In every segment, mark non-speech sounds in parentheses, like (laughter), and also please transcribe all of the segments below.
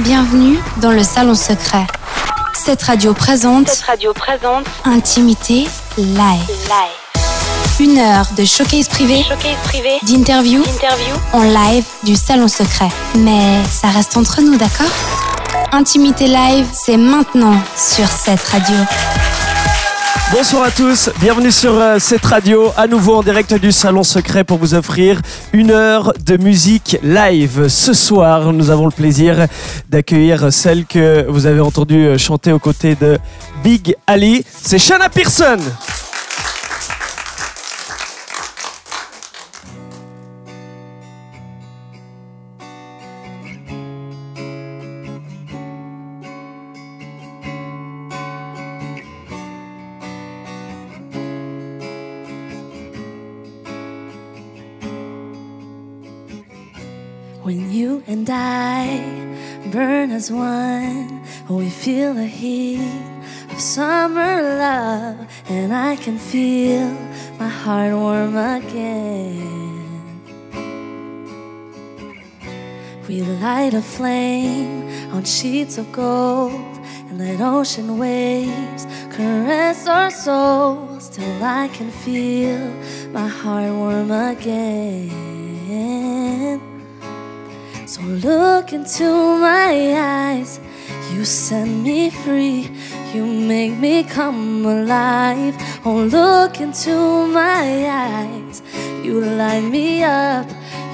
Bienvenue dans le salon secret. Cette radio présente. Cette radio présente. Intimité live. Live. Une heure de showcase privé. Showcase privé. D'interview. Interview. En live du salon secret. Mais ça reste entre nous, d'accord? Intimité live, c'est maintenant sur cette radio. Bonsoir à tous, bienvenue sur euh, cette radio, à nouveau en direct du Salon Secret pour vous offrir une heure de musique live. Ce soir, nous avons le plaisir d'accueillir celle que vous avez entendue chanter aux côtés de Big Ali, c'est Shanna Pearson. As one, oh, we feel the heat of summer love, and I can feel my heart warm again. We light a flame on sheets of gold and let ocean waves caress our souls till I can feel my heart warm again. So look into my eyes. You set me free. You make me come alive. Oh, look into my eyes. You light me up.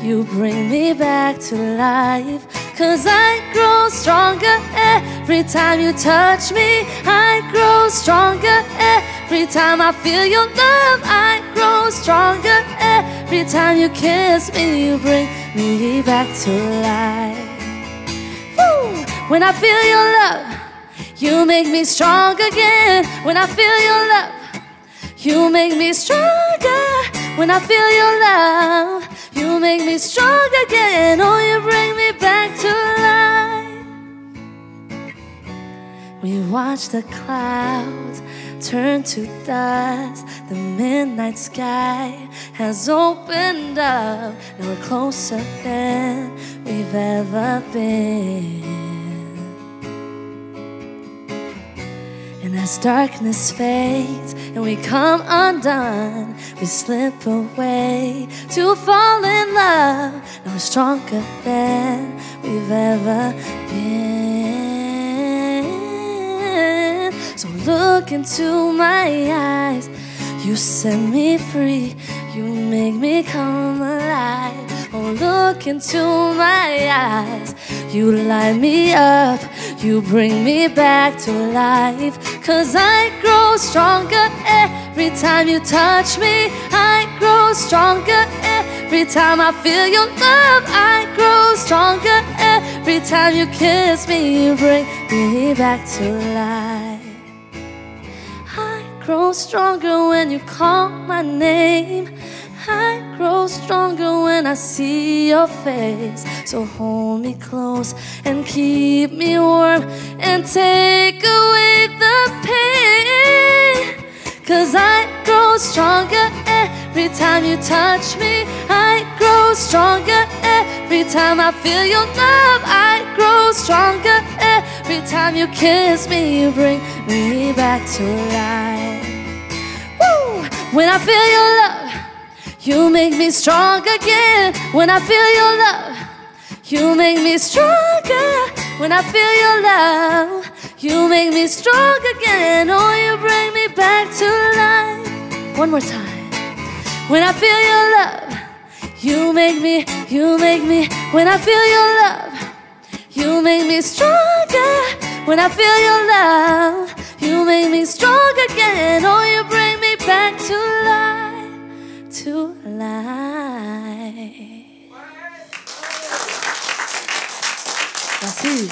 You bring me back to life. Cause I grow stronger every time you touch me. I grow stronger every time I feel your love. I grow stronger every time you kiss me. You bring me back to life. Woo! When I feel your love, you make me strong again. When I feel your love, you make me stronger. When I feel your love, you make me strong again. Oh, you bring me back to life. We watch the clouds turn to dust. The midnight sky has opened up. Now we're closer than we've ever been. And as darkness fades and we come undone, we slip away to fall in love. Now we're stronger than we've ever been. So look into my eyes. You set me free. You make me come alive. Oh, look into my eyes. You light me up. You bring me back to life. Cause I grow stronger every time you touch me. I grow stronger every time I feel your love. I grow stronger every time you kiss me. You bring me back to life. I grow stronger when you call my name. I grow stronger when I see your face. So hold me close and keep me warm and take away the pain. Cause I grow stronger every time you touch me. I grow stronger every time I feel your love. I grow stronger every time you kiss me. You bring me back to life. When I feel your love. You make me strong again when I feel your love. You make me stronger when I feel your love. You make me strong again. Oh, you bring me back to life. One more time. When I feel your love, you make me, you make me. When I feel your love, you make me stronger. When I feel your love, you make me strong again. Oh, you bring me back to life to life. Merci.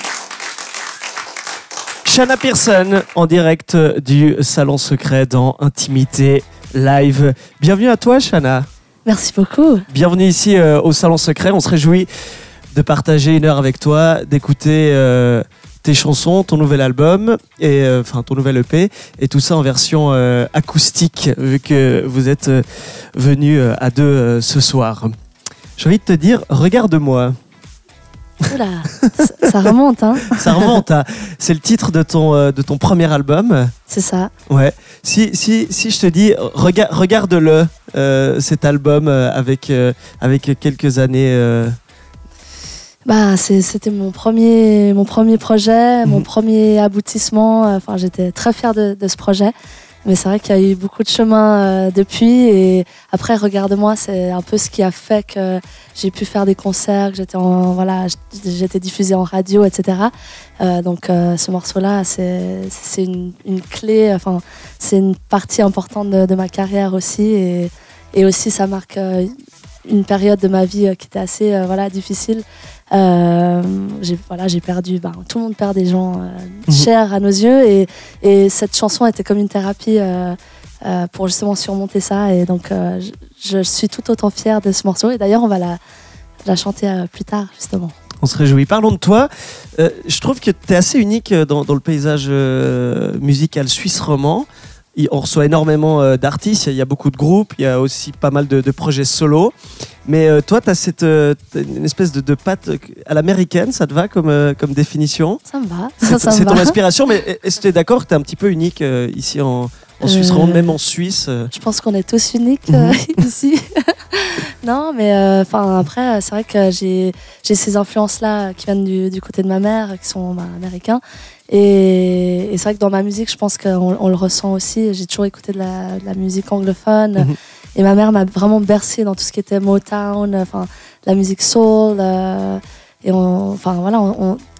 Shanna Pearson en direct du Salon Secret dans Intimité Live. Bienvenue à toi Shanna. Merci beaucoup. Bienvenue ici euh, au Salon Secret. On se réjouit de partager une heure avec toi, d'écouter euh, tes chansons, ton nouvel album, et euh, enfin ton nouvel EP, et tout ça en version euh, acoustique, vu que vous êtes euh, venus euh, à deux ce soir. J'ai envie de te dire, regarde-moi. Oula, ça, ça remonte, hein. Ça remonte. hein. C'est le titre de ton, euh, de ton premier album. C'est ça. Ouais. Si, si, si je te dis, rega- regarde-le, euh, cet album euh, avec, avec quelques années. Euh, Bah, c'était mon premier, mon premier projet, mon Mhm. premier aboutissement. Enfin, j'étais très fière de, de ce projet. Mais c'est vrai qu'il y a eu beaucoup de chemin euh, depuis. Et après, regarde-moi, c'est un peu ce qui a fait que j'ai pu faire des concerts, que j'étais en, voilà, j'étais diffusée en radio, etc. Euh, donc, euh, ce morceau-là, c'est c'est une, une clé. Enfin, c'est une partie importante de, de ma carrière aussi. Et, et aussi, ça marque euh, une période de ma vie euh, qui était assez, euh, voilà, difficile. Euh, j'ai voilà, perdu. ben, tout le monde perd des gens Mhm. chers à nos yeux, et, et cette chanson était comme une thérapie euh, pour justement surmonter ça. Et donc, euh, je, je suis tout autant fière de ce morceau. Et d'ailleurs, on va la, la chanter euh, plus tard, justement. On se réjouit. Parlons de toi. Je trouve que tu es assez unique dans, dans le paysage musical suisse roman. On reçoit énormément euh, d'artistes, il y a beaucoup de groupes, il y a aussi pas mal de, de projets solo. Mais euh, toi, tu as cette, euh, une espèce de, de patte à l'américaine, ça te va comme, comme définition? Ça me va. C'est ça me c'est ton inspiration, mais est-ce que tu es d'accord que tu es un petit peu unique ici en, en Suisse Euh, même en Suisse Je pense qu'on est tous uniques euh, (laughs) ici. (laughs) non, mais euh, après, c'est vrai que j'ai j'ai ces influences-là qui viennent du, du côté de ma mère, qui sont bah, américains. Et, et c'est vrai que dans ma musique, je pense qu'on on le ressent aussi. J'ai toujours écouté de la, de la musique anglophone. Mhm. Et ma mère m'a vraiment bercé dans tout ce qui était Motown, enfin la musique soul. euh, et enfin voilà,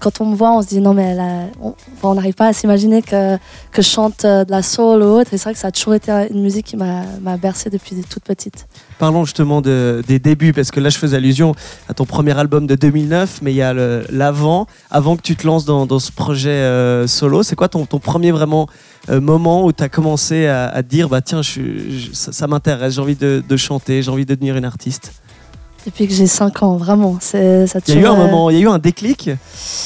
quand on me voit, on se dit non mais on n'arrive pas à s'imaginer que que je chante euh, de la soul ou autre. Et c'est vrai que ça a toujours été une musique qui m'a bercée depuis toute petite. Parlons justement de- des débuts, parce que là je faisais allusion à ton premier album de 2009, mais il y a l'avant, avant que tu te lances dans, ce projet euh, solo. C'est quoi ton, ton premier vraiment euh, moment où tu as commencé à, à dire, bah tiens, ça, m'intéresse, j'ai envie de chanter, j'ai envie de devenir une artiste? Depuis que j'ai 5 ans, vraiment. C'est ça Il y a eu un euh, moment, il y a eu un déclic,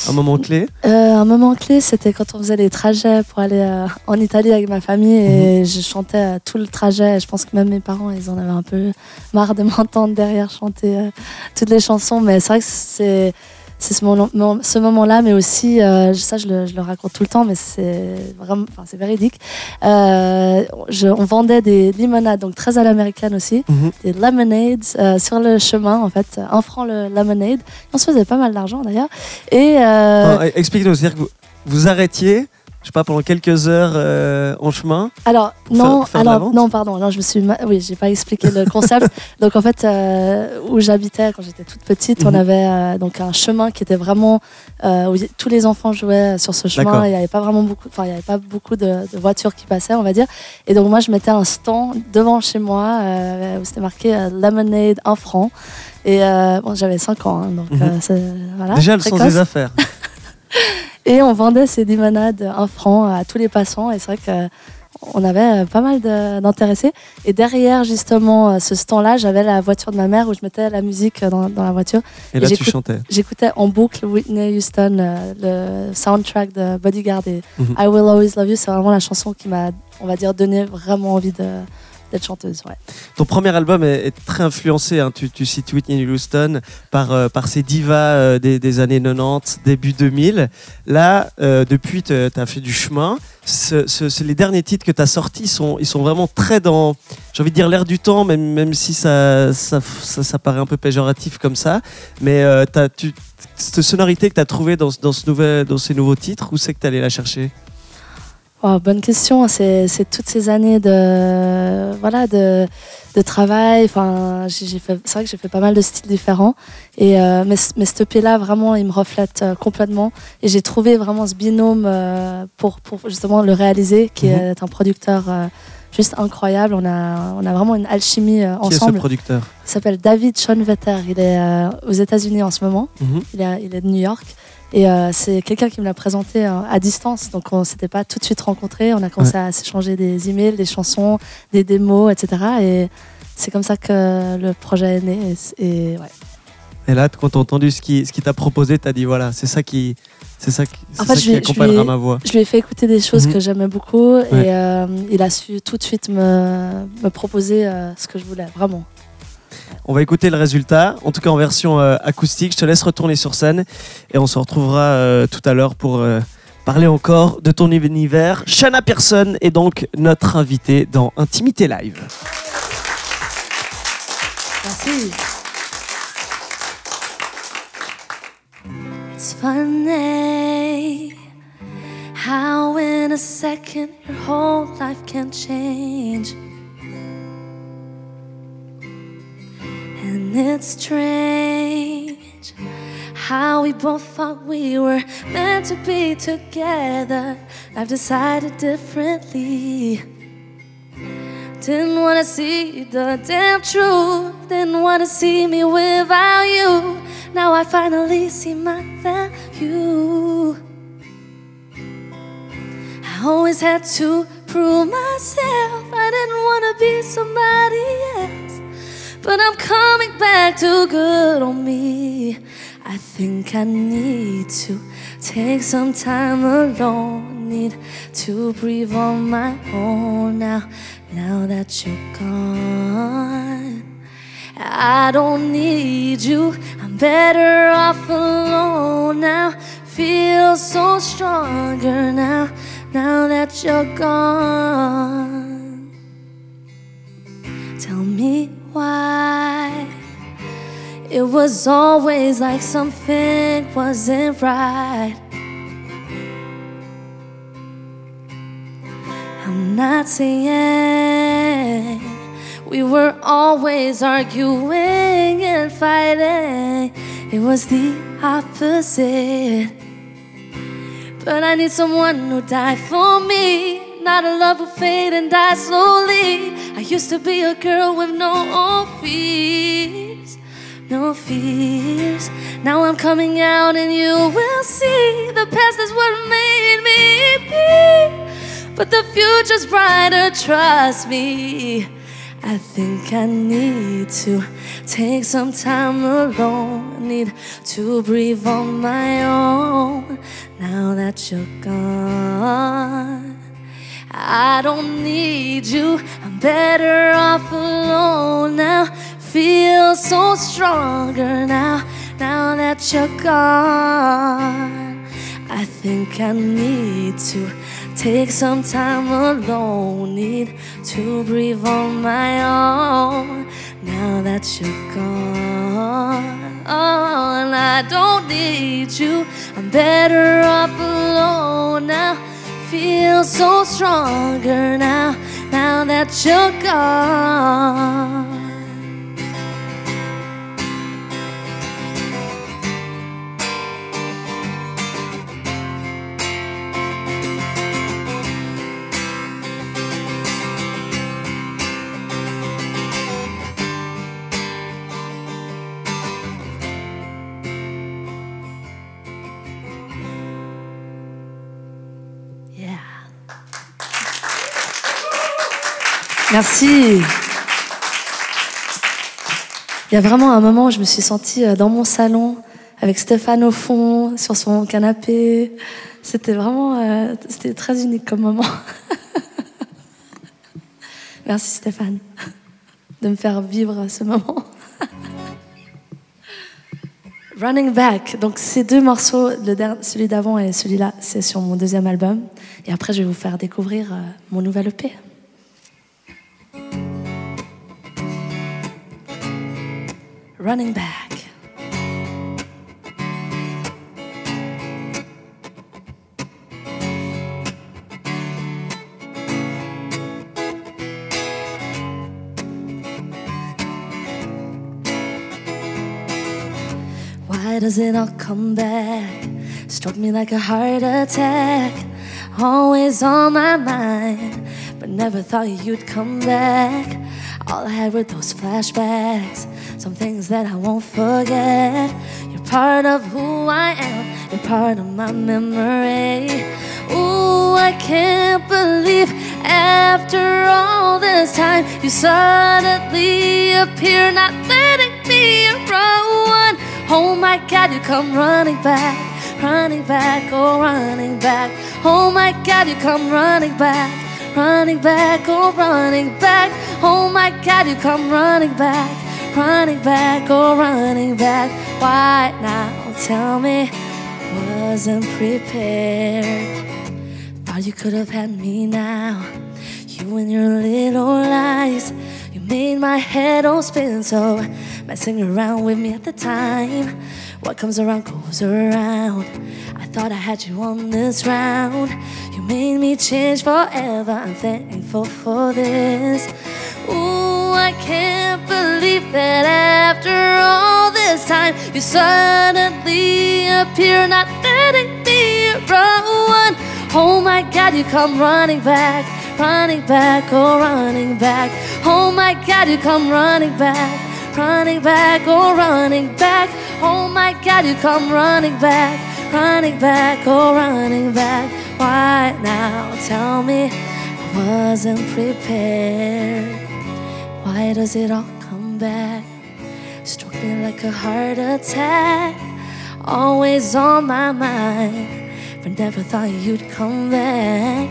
un moment clé. Euh, un moment clé, c'était quand on faisait les trajets pour aller euh, en Italie avec ma famille et je chantais euh, tout le trajet. Je pense que même mes parents, ils en avaient un peu marre de (laughs) m'entendre derrière chanter toutes les chansons. Mais c'est vrai que c'est c'est ce moment- moment- ce moment-là, mais aussi, euh, ça je le, je le raconte tout le temps, mais c'est vraiment, enfin c'est véridique. Euh, je- on vendait des limonades, donc très à l'américaine aussi, Mhm. des lemonades euh, sur le chemin, en fait, un franc le lemonade. On se faisait pas mal d'argent d'ailleurs. Et Ah, Explique-nous, c'est-à-dire que vous, vous arrêtiez, je sais pas, pendant quelques heures euh, en chemin. Alors non, faire alors non, pardon. Non, je me suis, ma- oui, j'ai pas expliqué le concept. (laughs) donc en fait, euh, où j'habitais quand j'étais toute petite, on Mhm. avait euh, donc un chemin qui était vraiment où tous les enfants jouaient sur ce chemin. Il y avait pas vraiment beaucoup, enfin il y avait pas beaucoup de, de voitures qui passaient, on va dire. Et donc moi, je mettais un stand devant chez moi où c'était marqué lemonade un franc. Et bon, j'avais 5 ans, hein, donc Mhm. voilà. Déjà le sens des affaires. (laughs) Et on vendait ces limonades un franc à tous les passants. Et c'est vrai que on avait euh, pas mal d'intéressés. Et derrière, justement, euh, ce stand-là, j'avais la voiture de ma mère où je mettais la musique euh, dans, dans la voiture. Et là tu chantais. J'écoutais en boucle Whitney Houston, euh, le soundtrack de Bodyguard et Mhm. I Will Always Love You. C'est vraiment la chanson qui m'a, on va dire, donné vraiment envie de- d'être chanteuse. Ouais. Ton premier album est, très influencé, hein, tu, cites Whitney Houston, par, euh, par ces divas euh, des, des années 90, début 2000. Là, euh, depuis, tu as fait du chemin. Les derniers titres que tu as sortis, sont, ils sont vraiment très dans, j'ai envie de dire, l'air du temps, même, même si ça, ça, ça, paraît un peu péjoratif comme ça. Mais euh, tu, cette sonorité que tu as trouvée dans, dans, ce dans ces nouveaux titres, où c'est que tu allé la chercher? Wow, bonne question. C'est toutes ces années de voilà de, de travail. Enfin. C'est vrai que j'ai fait pas mal de styles différents. Et euh, mais, ce- mais ce EP là vraiment, il me reflète euh, complètement. Et j'ai trouvé vraiment ce binôme euh, pour pour justement le réaliser, qui Mhm. est un producteur. Juste incroyable, on a, on a vraiment une alchimie euh, Qui est ce ensemble. producteur? Il s'appelle David Schoenvetter, il est euh, aux États-Unis en ce moment. Mhm. Il est, il est de New York. Et euh, c'est quelqu'un qui me l'a présenté euh, à distance. Donc on s'était pas tout de suite rencontrés. On a commencé à s'échanger des emails, des chansons, des démos, etc. Et c'est comme ça que le projet est né. Et, c- et ouais. Et là, quand tu as entendu ce qu'il ce qu'il t'a proposé, tu as dit voilà, c'est ça qui, c'est ça qui, En fait, ça qui lui accompagnera ai- ma voix. Je lui ai fait écouter des choses Mhm. que j'aimais beaucoup. Ouais. Et euh, il a su tout de suite me, me proposer euh, ce que je voulais, vraiment. On va écouter le résultat, en tout cas en version euh, acoustique. Je te laisse retourner sur scène et on se retrouvera euh, tout à l'heure pour euh, parler encore de ton univers. Shanna Pearson est donc notre invitée dans Intimité Live. Merci. How in a second your whole life can change. And it's strange how we both thought we were meant to be together. I've decided differently. Didn't wanna see the damn truth. Didn't wanna see me without you. Now I finally see my value. I always had to prove myself. I didn't wanna be somebody. But I'm coming back to good on me. I think I need to take some time alone. Need to breathe on my own now. Now that you're gone, I don't need you. I'm better off alone now. Feel so stronger now. Now that you're gone, tell me why. It was always like something wasn't right. I'm not saying we were always arguing and fighting, it was the opposite. But I need someone who died for me, not a love who fade and die slowly. I used to be a girl with no fears, no fears. Now I'm coming out and you will see the past is what made me be. But the future's brighter, trust me. I think I need to take some time alone. Need to breathe on my own. Now that you're gone, I don't need you. I'm better off alone now. Feel so stronger now. Now that you're gone, I think I need to take some time alone. Need to breathe on my own. Now that you're gone, I don't need you. I'm better off alone now. Feel so stronger now. Now that you're gone. Merci. Il y a vraiment un moment où je me suis sentie euh, dans mon salon avec Stéphane au fond, sur son canapé. C'était vraiment, euh, c'était très unique comme moment. (laughs) Merci Stéphane de me faire vivre ce moment. (laughs) Running Back. Donc ces deux morceaux, celui d'avant et celui-là, c'est sur mon deuxième album. Et après, je vais vous faire découvrir euh, mon nouvel EP. Running Back. Why does it all come back? Struck me like a heart attack. Always on my mind, but never thought you'd come back. All I had were those flashbacks, some things that I won't forget. You're part of who I am, you're part of my memory. Ooh, I can't believe after all this time you suddenly appear, not letting me run. Oh my God, you come running back, running back, oh running back. Oh my God, you come running back, running back, oh running back. Oh my God, you come running back, running back, oh, running back. Why now? Tell me, wasn't prepared. Thought you could have had me now. You and your little lies. You made my head all spin so messing around with me at the time. What comes around goes around. I thought I had you on this round. Made me change forever. I'm thankful for this. Ooh, I can't believe that after all this time you suddenly appear, not letting me run. Oh my God, you come running back, running back, oh running back. Oh my God, you come running back, running back, oh running back. Oh my God, you come running back, running back, oh running back. Why now? Tell me, I wasn't prepared. Why does it all come back? Struck me like a heart attack, always on my mind. But never thought you'd come back.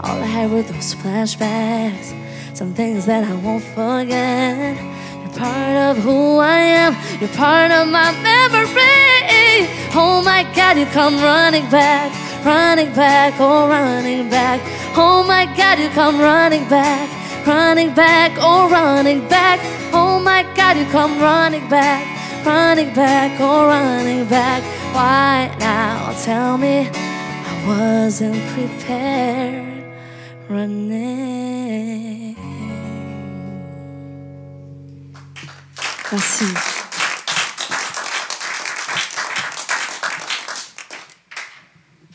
All I had were those flashbacks, some things that I won't forget. You're part of who I am, you're part of my memory. Oh my God, you come running back, running back, oh running back. Oh my God, you come running back running back, oh running back. Oh my God, you come running back, running back, oh running back. Why now? Tell me, I wasn't prepared. Running. Merci.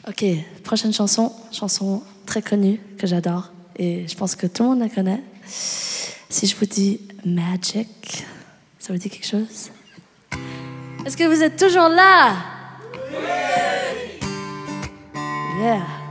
Ok, prochaine chanson, chanson très connue que j'adore et je pense que tout le monde la connaît. Si je vous dis Magic, ça vous dit quelque chose? Est-ce que vous êtes toujours là? Yeah.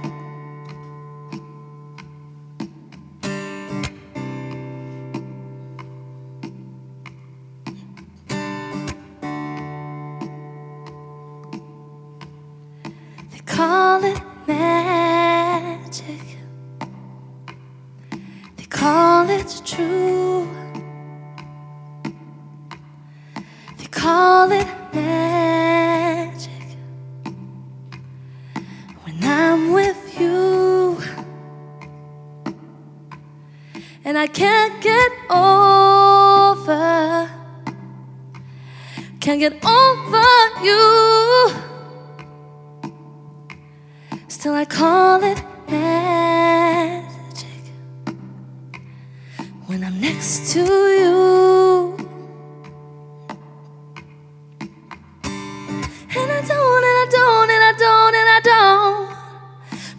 Can't get over you. Still, I call it magic when I'm next to you. And I don't, and I don't, and I don't, and I don't.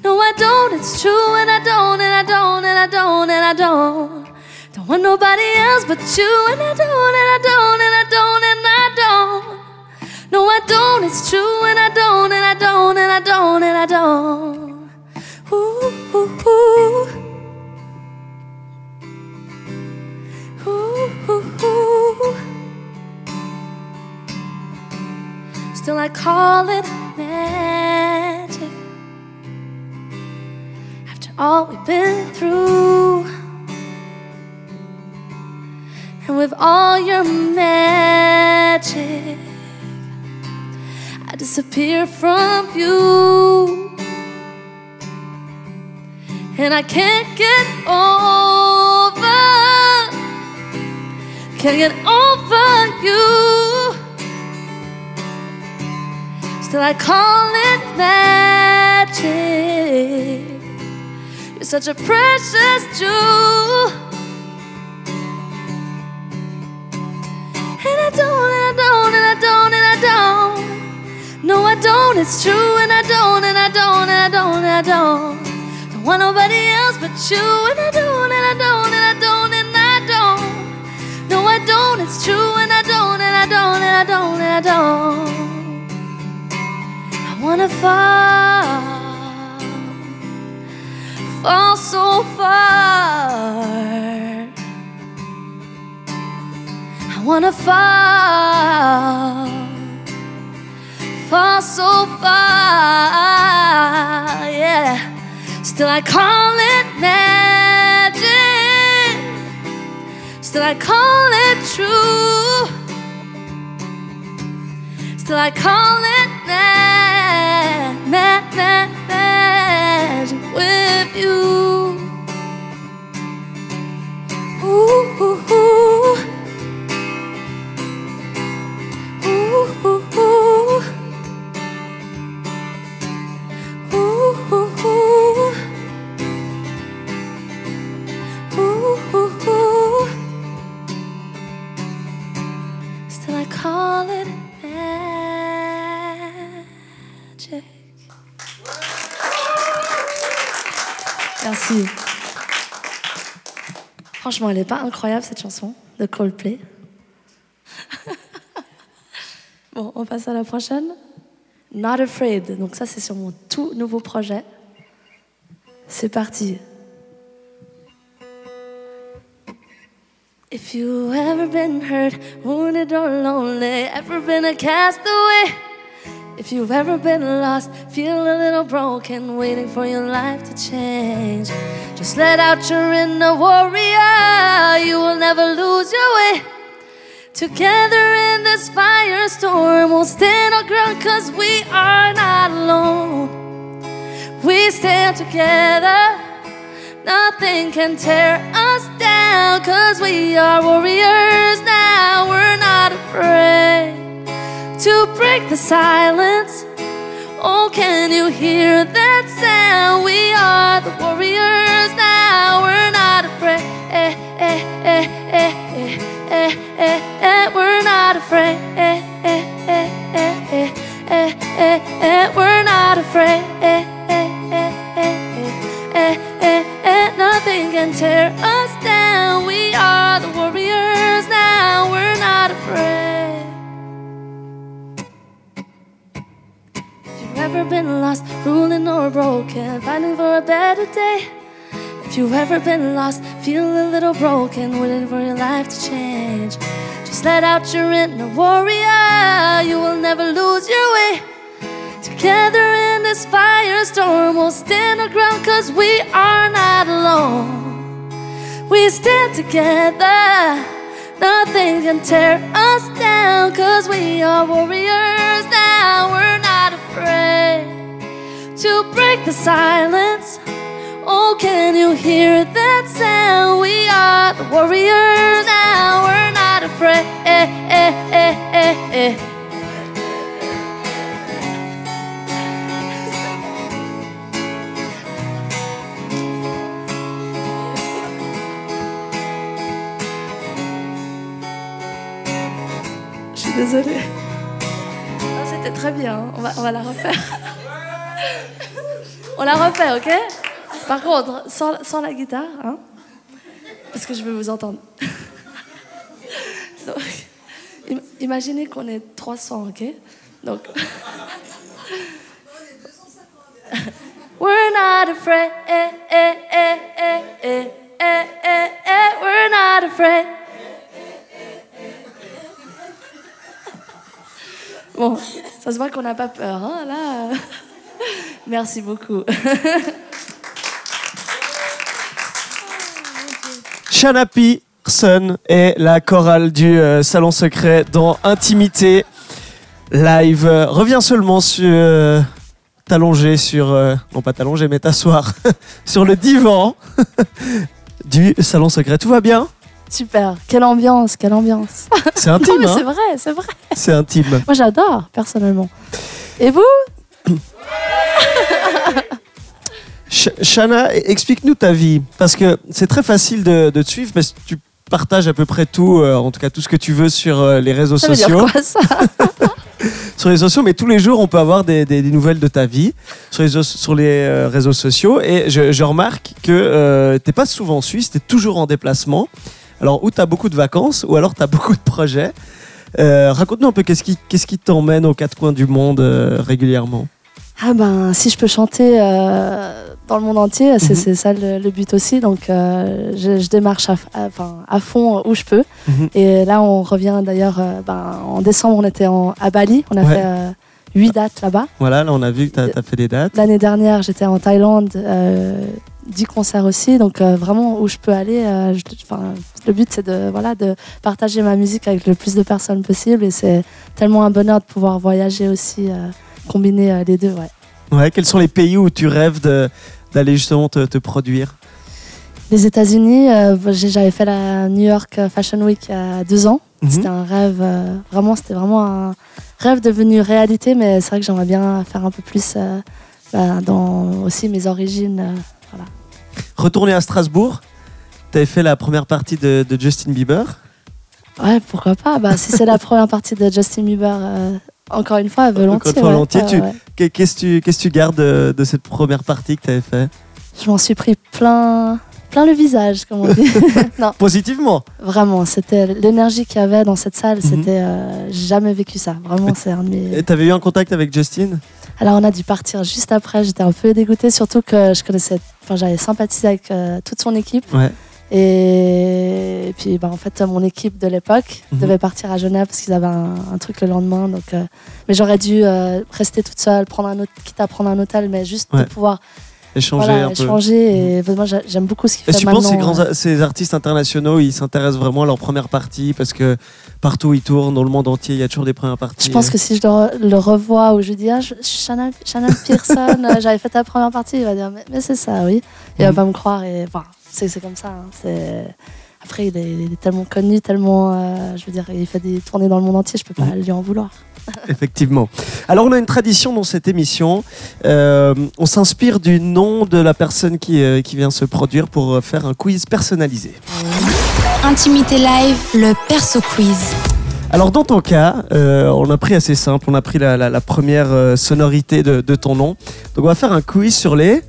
No, I don't, it's true, and I don't, and I don't, and I don't, and I don't. Don't want nobody else but you, and I don't, and I don't, and I don't, I don't, it's true, and I don't, and I don't, and I don't, and I don't. Ooh, ooh, ooh. Ooh, ooh, ooh. Still, I call it magic. After all we've been through, and with all your magic, I disappear from you. And I can't get over, can't get over you. Still, I call it magic. You're such a precious jewel. And I don't, and I don't, and I don't, and I don't. No, I don't, it's true, and I don't, and I don't, and I don't, and I don't. Don't want nobody else but you, and I don't, and I don't, and I don't, and I don't. No, I don't, it's true, and I don't, and I don't, and I don't, and I don't. I wanna fall, fall so far. I wanna fall, fall so far, yeah. Still I call it magic. Still I call it true. Still I call it Franchement, elle est pas incroyable cette chanson de Coldplay. (laughs) bon, on passe à la prochaine. Not Afraid. Donc ça, c'est sur mon tout nouveau projet. C'est parti. If you ever been hurt, wounded or lonely, ever been a castaway, if you've ever been lost, feel a little broken, waiting for your life to change, just let out your inner warrior. You will never lose your way. Together in this firestorm, we'll stand our ground cause we are not alone. We stand together. Nothing can tear us down, cause we are warriors now. We're not afraid to break the silence. Oh, can you hear that sound? We are the warriors now. We're not afraid. Eh, eh, eh, eh, eh, eh, eh, eh. We're not afraid. Eh, eh, eh, eh, eh, eh, eh, eh. We're not afraid. Eh, eh, eh, eh, eh, eh, eh, eh. Nothing can tear day. If you've ever been lost, feel a little broken, waiting for your life to change. Just let out your inner warrior, you will never lose your way. Together in this firestorm, we'll stand our ground cause we are not alone. We stand together, nothing can tear us down cause we are warriors now. We're not afraid to break the silence. Oh, can you hear that sound? We are the warriors now. We're not afraid. Eh, eh, eh, eh, eh. Je suis désolée. Non, C'était très bien. On va, on va la refaire. (laughs) On la refait, ok? Par contre, sans, la guitare, hein Parce que je veux vous entendre. (laughs) Imaginez qu'on est 300, ok? Donc. (laughs) We're not afraid. Eh, eh, eh, eh, eh, eh, eh, eh. We're not afraid. (laughs) Bon, ça se voit qu'on n'a pas peur, hein, là. Merci beaucoup. Shanna Pearson est la chorale du euh, Salon Secret dans Intimité Live. Reviens seulement sur. euh, t'allonger sur. euh, non, pas t'allonger, mais t'asseoir (laughs) sur le divan (laughs) du Salon Secret. Tout va bien? Super, quelle ambiance, quelle ambiance. C'est (laughs) Non, intime, mais c'est hein vrai, c'est vrai. C'est intime. Moi, j'adore, personnellement. Et vous? Shana, explique-nous ta vie, parce que c'est très facile de, de te suivre, que tu partages à peu près tout, euh, en tout cas tout ce que tu veux sur euh, les réseaux Ça veut dire sociaux. quoi, ça (laughs) Sur les réseaux sociaux, mais tous les jours on peut avoir des, des- des nouvelles de ta vie sur les, os- sur les euh, réseaux sociaux. Et je, je remarque que t'es pas souvent en Suisse, t'es toujours en déplacement. Alors, ou t'as beaucoup de vacances, ou alors t'as (laughs) beaucoup de projets. Raconte-nous un peu qu'est-ce qui, t'emmène aux quatre coins du monde régulièrement. Ah ben, si je peux chanter dans le monde entier, c'est Mhm. ça le, le but aussi. Donc, euh, je, je démarche à, à- enfin, à fond où je peux. Mhm. Et là, on revient d'ailleurs, euh, ben, en décembre, on était en- à Bali. On a Ouais. fait euh, huit dates là-bas. Voilà, là on a vu que t'as as fait des dates. L'année dernière, j'étais en Thaïlande, euh, 10 concerts aussi, donc vraiment où je peux aller. je- le but c'est de, voilà, de partager ma musique avec le plus de personnes possible et c'est tellement un bonheur de pouvoir voyager aussi, combiner les deux. Ouais. Ouais, quels sont les pays où tu rêves de- d'aller justement te, te produire Les États-Unis, euh, j'avais fait la New York Fashion Week il y a deux ans. Mhm. C'était un rêve, euh, vraiment, c'était vraiment un rêve devenu réalité, mais c'est vrai que j'aimerais bien faire un peu plus euh, bah, dans aussi mes origines. euh. Retourner à Strasbourg, tu avais fait la première partie de, de Justin Bieber. Ouais, pourquoi pas? Bah, Si c'est la (laughs) première partie de Justin Bieber, euh, encore une fois, volontiers. Encore une fois, Ouais, tu- Qu'est-ce que tu, gardes de, de cette première partie que tu avais fait? Je m'en suis pris plein, plein le visage, comme on dit. (laughs) non, Positivement vraiment, c'était l'énergie qu'il y avait dans cette salle, Mhm. c'était euh, j'ai jamais vécu ça. Vraiment, c'est un de mes... Et tu avais eu un contact avec Justin? Alors on a dû partir juste après. J'étais un peu dégoûtée, surtout que je connaissais, enfin j'avais sympathisé avec euh, toute son équipe. Ouais. Et, et puis bah, en fait mon équipe de l'époque Mhm. devait partir à Genève parce qu'ils avaient un, un truc le lendemain. Donc, euh, mais j'aurais dû euh, rester toute seule, prendre un autre, quitte à prendre un hôtel, mais juste Ouais. de pouvoir Échanger voilà, un peu. échanger. Et vraiment j'a- j'aime beaucoup ce qu'il fait que tu penses que ces, grands, euh. ces artistes internationaux, ils s'intéressent vraiment à leur première partie parce que partout où ils tournent, dans le monde entier, il y a toujours des premières parties. Je pense que si je le, re- le revois ou je lui dis ah, je- Shannon, Shannon Pearson, (laughs) euh, j'avais fait ta première partie, il va dire mais, mais c'est ça, oui. Il va Mhm. pas me croire et enfin, c'est comme ça. hein. Après, il est, il est tellement connu, tellement. euh, je veux dire, il fait des tournées dans le monde entier, je peux pas Mhm. lui en vouloir. (laughs) Effectivement. Alors, on a une tradition dans cette émission. Euh, on s'inspire du nom de la personne qui, euh, qui vient se produire pour faire un quiz personnalisé. Intimité live, le perso quiz. Alors, dans ton cas, euh, on a pris assez simple. On a pris la, la- la première sonorité de, de ton nom. Donc, on va faire un quiz sur les.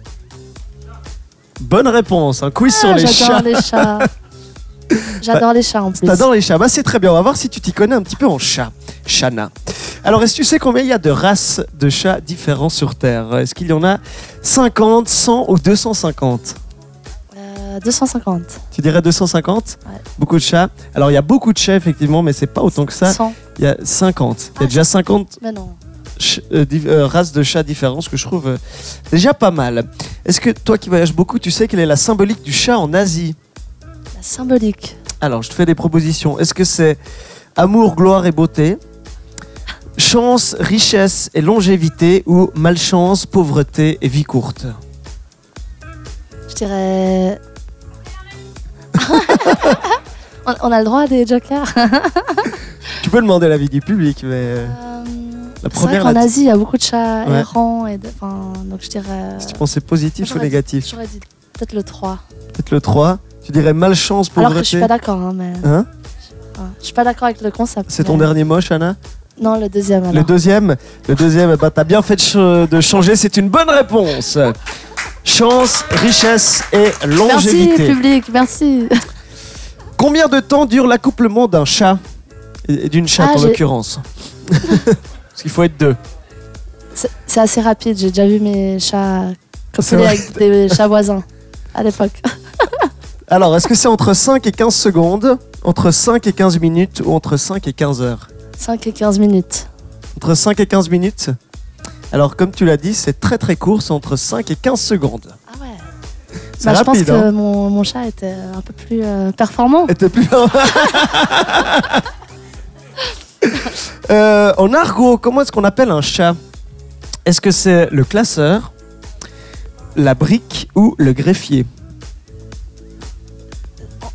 Bonne réponse. Un quiz sur Ah, les J'adore chats. les chats. (laughs) J'adore les chats en plus. T'adores les chats Bah, c'est très bien. On va voir si tu t'y connais un petit peu en chat. Chana. Alors, est-ce que tu sais combien il y a de races de chats différents sur Terre? Est-ce qu'il y en a 50, 100 ou 250 Euh, 250. Tu dirais 250 Ouais. Beaucoup de chats. Alors, il y a beaucoup de chats, effectivement, mais c'est pas autant que ça. 100. Il y a 50. Il y a Ah, déjà 50 Mais non. ch- euh, euh, races de chats différents, ce que je trouve euh, déjà pas mal. Est-ce que toi qui voyages beaucoup, tu sais quelle est la symbolique du chat en Asie La symbolique. Alors, je te fais des propositions. Est-ce que c'est amour, gloire et beauté Chance, richesse et longévité ou malchance, pauvreté et vie courte? Je dirais. (laughs) on, a le droit à des jokers. (laughs) Tu peux demander l'avis du public, mais euh, Euh, la c'est vrai première, qu'en là, Asie, il y a beaucoup de chats Ouais. errants. Et de- enfin, donc je dirais. si tu pensais positif ou négatif J'aurais dit peut-être le 3. Peut-être le 3. Tu dirais malchance, Alors que je suis pauvreté pas d'accord. Hein, mais... Hein. Je suis pas d'accord avec le concept. C'est ton dernier mot, Shana Non, le deuxième alors. Le deuxième Le deuxième, ben, t'as bien fait de, ch- de changer, c'est une bonne réponse. Chance, richesse et Merci, longévité. public, merci. Combien de temps dure l'accouplement d'un chat Et d'une chatte Ah, en l'occurrence? (laughs) Parce qu'il faut être deux. C'est assez rapide. J'ai déjà vu mes chats C'est copuler vrai. avec des chats voisins à l'époque. (laughs) Alors, est-ce que c'est entre 5 et 15 secondes, entre 5 et 15 minutes ou entre 5 et 15 heures? 5 et 15 minutes. Entre 5 et 15 minutes Alors, comme tu l'as dit, c'est très très court, c'est entre 5 et 15 secondes. Ah ouais. C'est Bah, je pense rapide, que hein mon, mon chat était un peu plus euh, performant. T'es plus... (laughs) (laughs) (laughs) Euh, en argot, comment est-ce qu'on appelle un chat? Est-ce que c'est le classeur, la brique ou le greffier?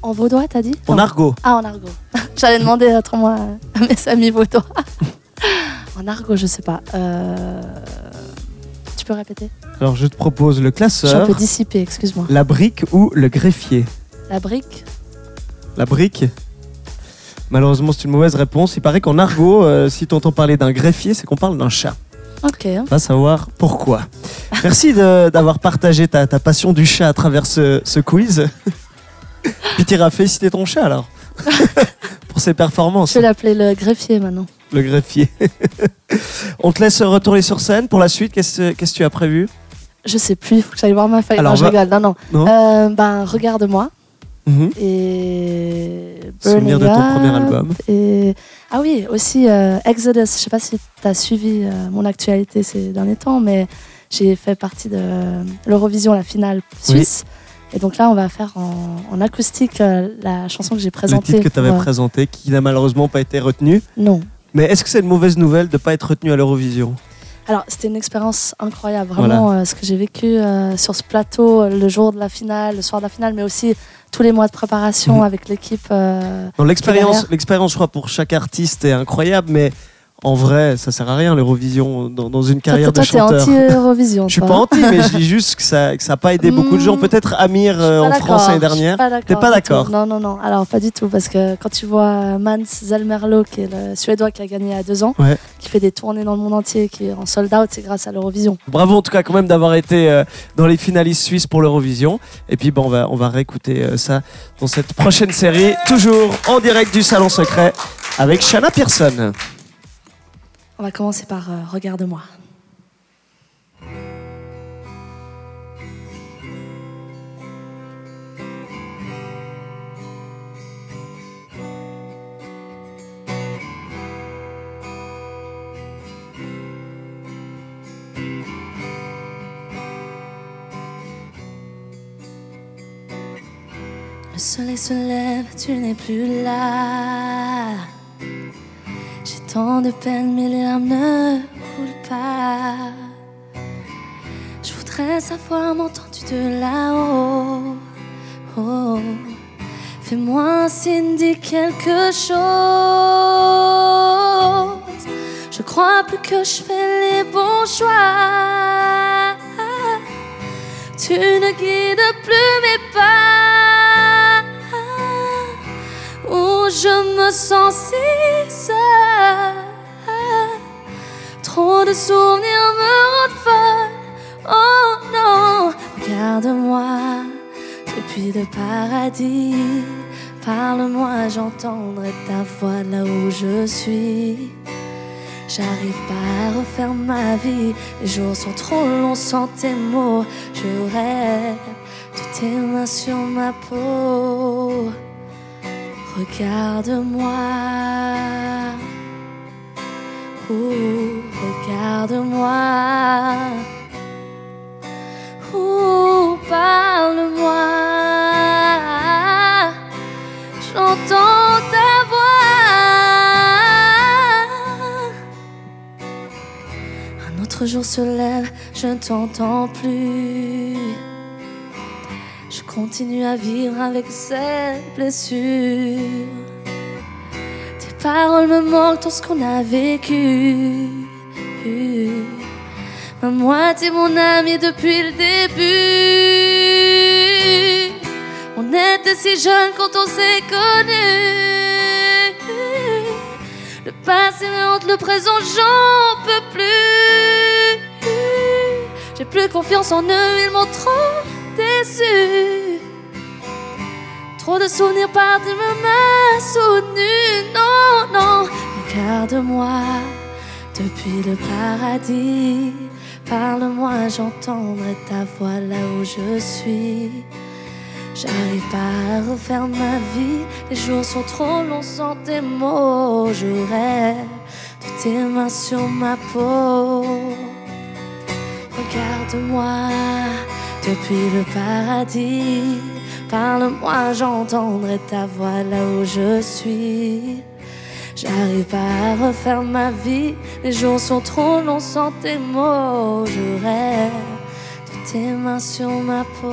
En, vaudois, t'as dit? En Non. argot. Ah, en argot. (laughs) J'allais demander autrement à mes amis vaudois. (laughs) en argot, je sais pas. Euh, Tu peux répéter? Alors, je te propose le Je suis un classeur, peu dissipée, excuse-moi. la brique ou le greffier? La brique? La brique Malheureusement, c'est une mauvaise réponse. Il paraît qu'en argot, euh, si tu entends parler d'un greffier, c'est qu'on parle d'un chat. Ok. Va savoir pourquoi. Merci d'avoir partagé ta, ta passion du chat à travers ce, ce quiz. (laughs) Puis tu iras féliciter ton chat alors. (laughs) Pour ses performances. Je vais l'appeler le greffier maintenant. Le greffier. (laughs) On te laisse retourner sur scène pour la suite. Qu'est-ce que tu as prévu? Je sais plus, il faut que j'aille voir ma feuille. Alors, non, je rigole. Non, non. Non Euh, ben, regarde-moi. Mhm. Et. Souvenir de ton premier album. Et... Ah oui, aussi euh, Exodus. Je sais pas si tu as suivi euh, mon actualité ces derniers temps, mais j'ai fait partie de l'Eurovision, la finale suisse. Et donc là, on va faire en, en acoustique euh, la chanson que j'ai Le présentée. titre que tu avais présenté, qui n'a malheureusement pas été retenu. Non. Mais est-ce que c'est une mauvaise nouvelle de ne pas être retenu à l'Eurovision? Alors, c'était une expérience incroyable. Vraiment, euh, ce que j'ai vécu euh, sur ce plateau le jour de la finale, le soir de la finale, mais aussi tous les mois de préparation Mhm. avec l'équipe. euh, L'expérience, l'expérience, je crois, pour chaque artiste est incroyable, mais en vrai, ça sert à rien l'Eurovision dans, dans une Toi, carrière toi, de t'es chanteur. anti-Eurovision. Je suis toi. pas anti, mais je (laughs) dis juste que ça n'a pas aidé beaucoup de gens. Hmm. Peut-être Amir euh, en France l'année dernière. T'es pas d'accord. Non, non, non. Alors, pas du tout, parce que quand tu vois euh, Mans Zelmerlo, qui est le Suédois qui a gagné il y a deux ans, Ouais. qui fait des tournées dans le monde entier, qui est en sold out, c'est grâce à l'Eurovision. Bravo en tout cas quand même d'avoir été euh, dans les finalistes suisses pour l'Eurovision. Et puis bon, on va, on va réécouter euh, ça dans cette prochaine série, toujours en direct du Salon Secret avec Shanna Pearson. On va commencer par euh, Regarde-moi. Le soleil se lève, tu n'es plus là. Tant de peine, mais les larmes ne coulent pas. Je voudrais savoir m'entends-tu de là-haut? Oh. Fais-moi signe, quelque chose. Je crois plus que je fais les bons choix. Tu ne guides plus mes pas. Où je me sens si Trop de souvenirs me rendent folle. Oh non, regarde-moi depuis le paradis. Parle-moi, j'entendrai ta voix là où je suis. J'arrive pas à refaire ma vie. Les jours sont trop longs sans tes mots. Je rêve de tes mains sur ma peau. Regarde-moi. Ouh, regarde-moi. Ouh, parle-moi. J'entends ta voix. Un autre jour se lève, je ne t'entends plus. Continue à vivre avec cette blessure. Tes paroles me manquent tout ce qu'on a vécu. Ma moitié, mon ami depuis le début. On était si jeunes quand on s'est connus. Le passé me hante, le présent, j'en peux plus. J'ai plus confiance en eux, ils m'ont trop déçu. Trop de souvenirs par des mains soutenues. Non, non, regarde-moi depuis le paradis. Parle-moi, j'entendrai ta voix là où je suis. J'arrive pas à refaire ma vie. Les jours sont trop longs sans tes mots. Je rêve de tes mains sur ma peau. Regarde-moi depuis le paradis. Parle-moi, j'entendrai ta voix là où je suis. J'arrive pas à refaire ma vie. Les jours sont trop longs sans tes mots. Je rêve de tes mains sur ma peau.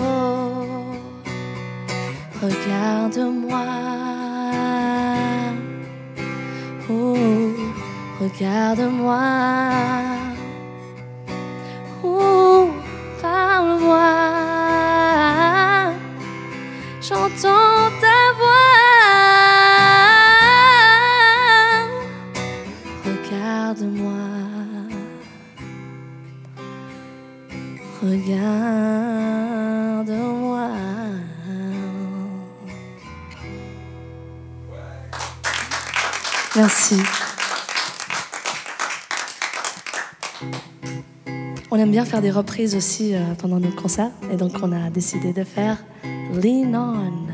Regarde-moi. Ouh, regarde-moi. Ouh, parle-moi. J'entends ta voix. Regarde-moi. Regarde-moi. Merci. On aime bien faire des reprises aussi euh, pendant nos concerts et donc on a décidé de faire Lean On.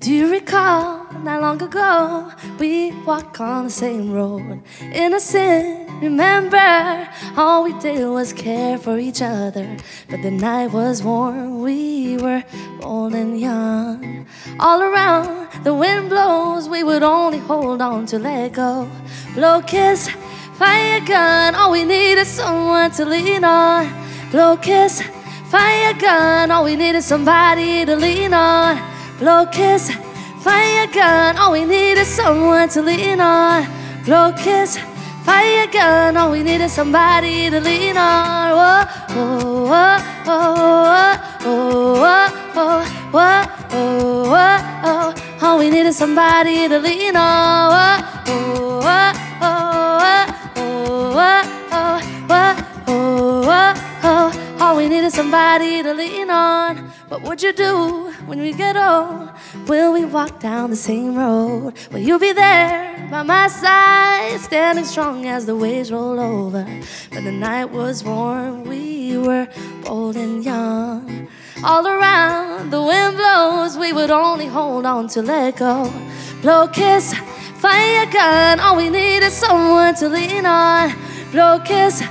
Do you recall not long ago we walked on the same road, innocent Remember, all we did was care for each other. But the night was warm, we were old and young. All around, the wind blows, we would only hold on to let go. Blow kiss, fire gun, all we need is someone to lean on. Blow kiss, fire gun, all we need is somebody to lean on. Blow kiss, fire gun, all we need is someone to lean on. Blow kiss, fire gun, all we need is somebody to lean on. Whoa, whoa, whoa, whoa, whoa, whoa, whoa, whoa, whoa. All we need is somebody to lean on. Whoa, whoa, whoa, whoa, whoa, whoa, whoa, whoa, whoa. All we need is somebody to lean on. What would you do when we get old? Will we walk down the same road? Will you be there by my side, standing strong as the waves roll over? But the night was warm, we were bold and young. All around, the wind blows, we would only hold on to let go. Blow kiss, fire gun, all we need is someone to lean on. Blow kiss,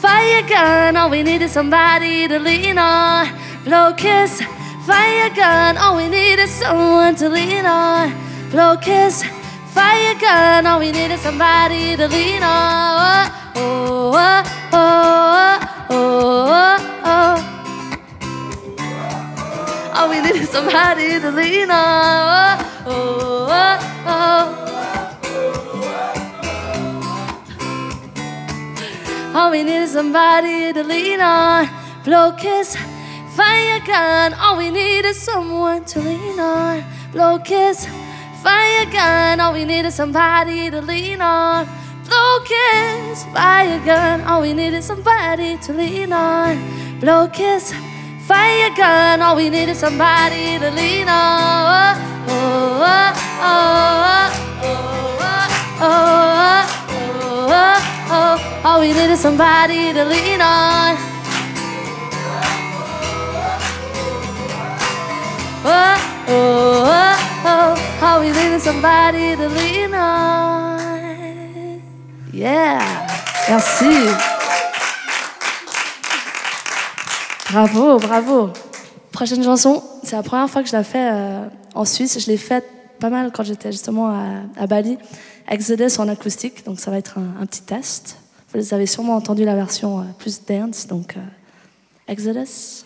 fire gun, all we need is somebody to lean on. Blow kiss, fire gun, all we need is someone to lean on. Blow kiss, fire gun, all we need is somebody to lean on. Oh, oh, oh, oh, oh, oh. All we need is somebody to lean on. Oh, oh, All we need is somebody to lean on. Blow kiss, fire gun. All we need is someone to lean on. Blow kiss, fire gun. All we need is somebody to lean on. Blow kiss, fire gun. All we need is somebody to lean on. Blow kiss, fire gun. All we need is somebody to lean on. Oh, oh, oh, oh, oh, oh, oh, oh, oh. All we need is somebody to lean on. Oh, oh, oh, oh. All we need is somebody to lean on. Yeah. Merci. Bravo, bravo. Prochaine chanson, c'est la première fois que je la fais euh, en Suisse. Je l'ai faite pas mal quand j'étais justement à Bali. Exodus en acoustique, donc ça va être un, petit test. Vous avez sûrement entendu la version euh, plus dance, donc euh, Exodus.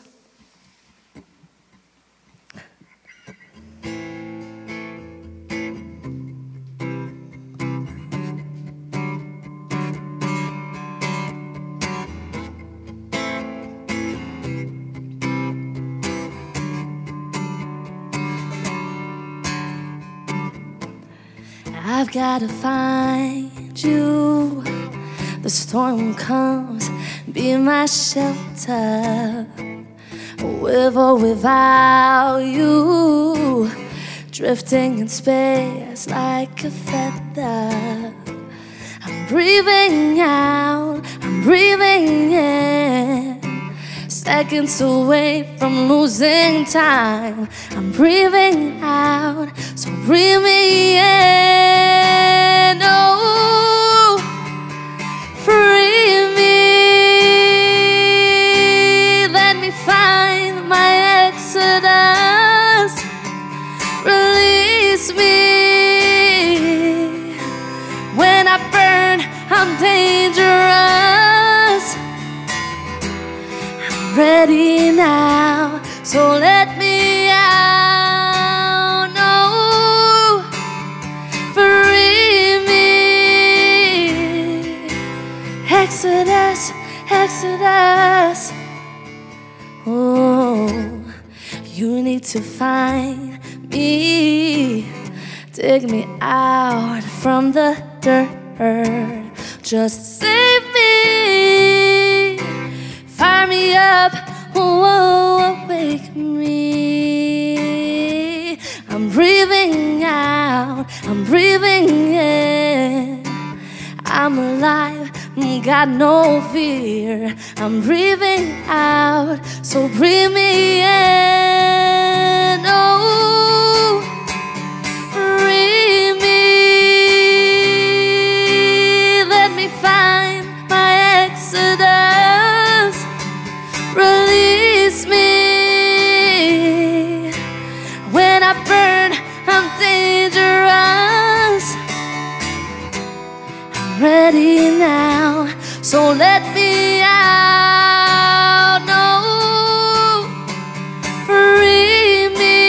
I've gotta find you. The storm comes, be my shelter. With or without you, drifting in space like a feather. I'm breathing out, I'm breathing in. Seconds away from losing time. I'm breathing out, so breathe me in. Oh, free me. Let me find my exodus. Release me. When I burn, I'm dangerous I'm ready now. So let Exodus. Oh, you need to find me. Dig me out from the dirt. Just save me. Fire me up, whoa, wake me. I'm breathing out, I'm breathing in. I'm alive, got no fear. I'm breathing out, so breathe me in. Oh, So let me out. No, free me.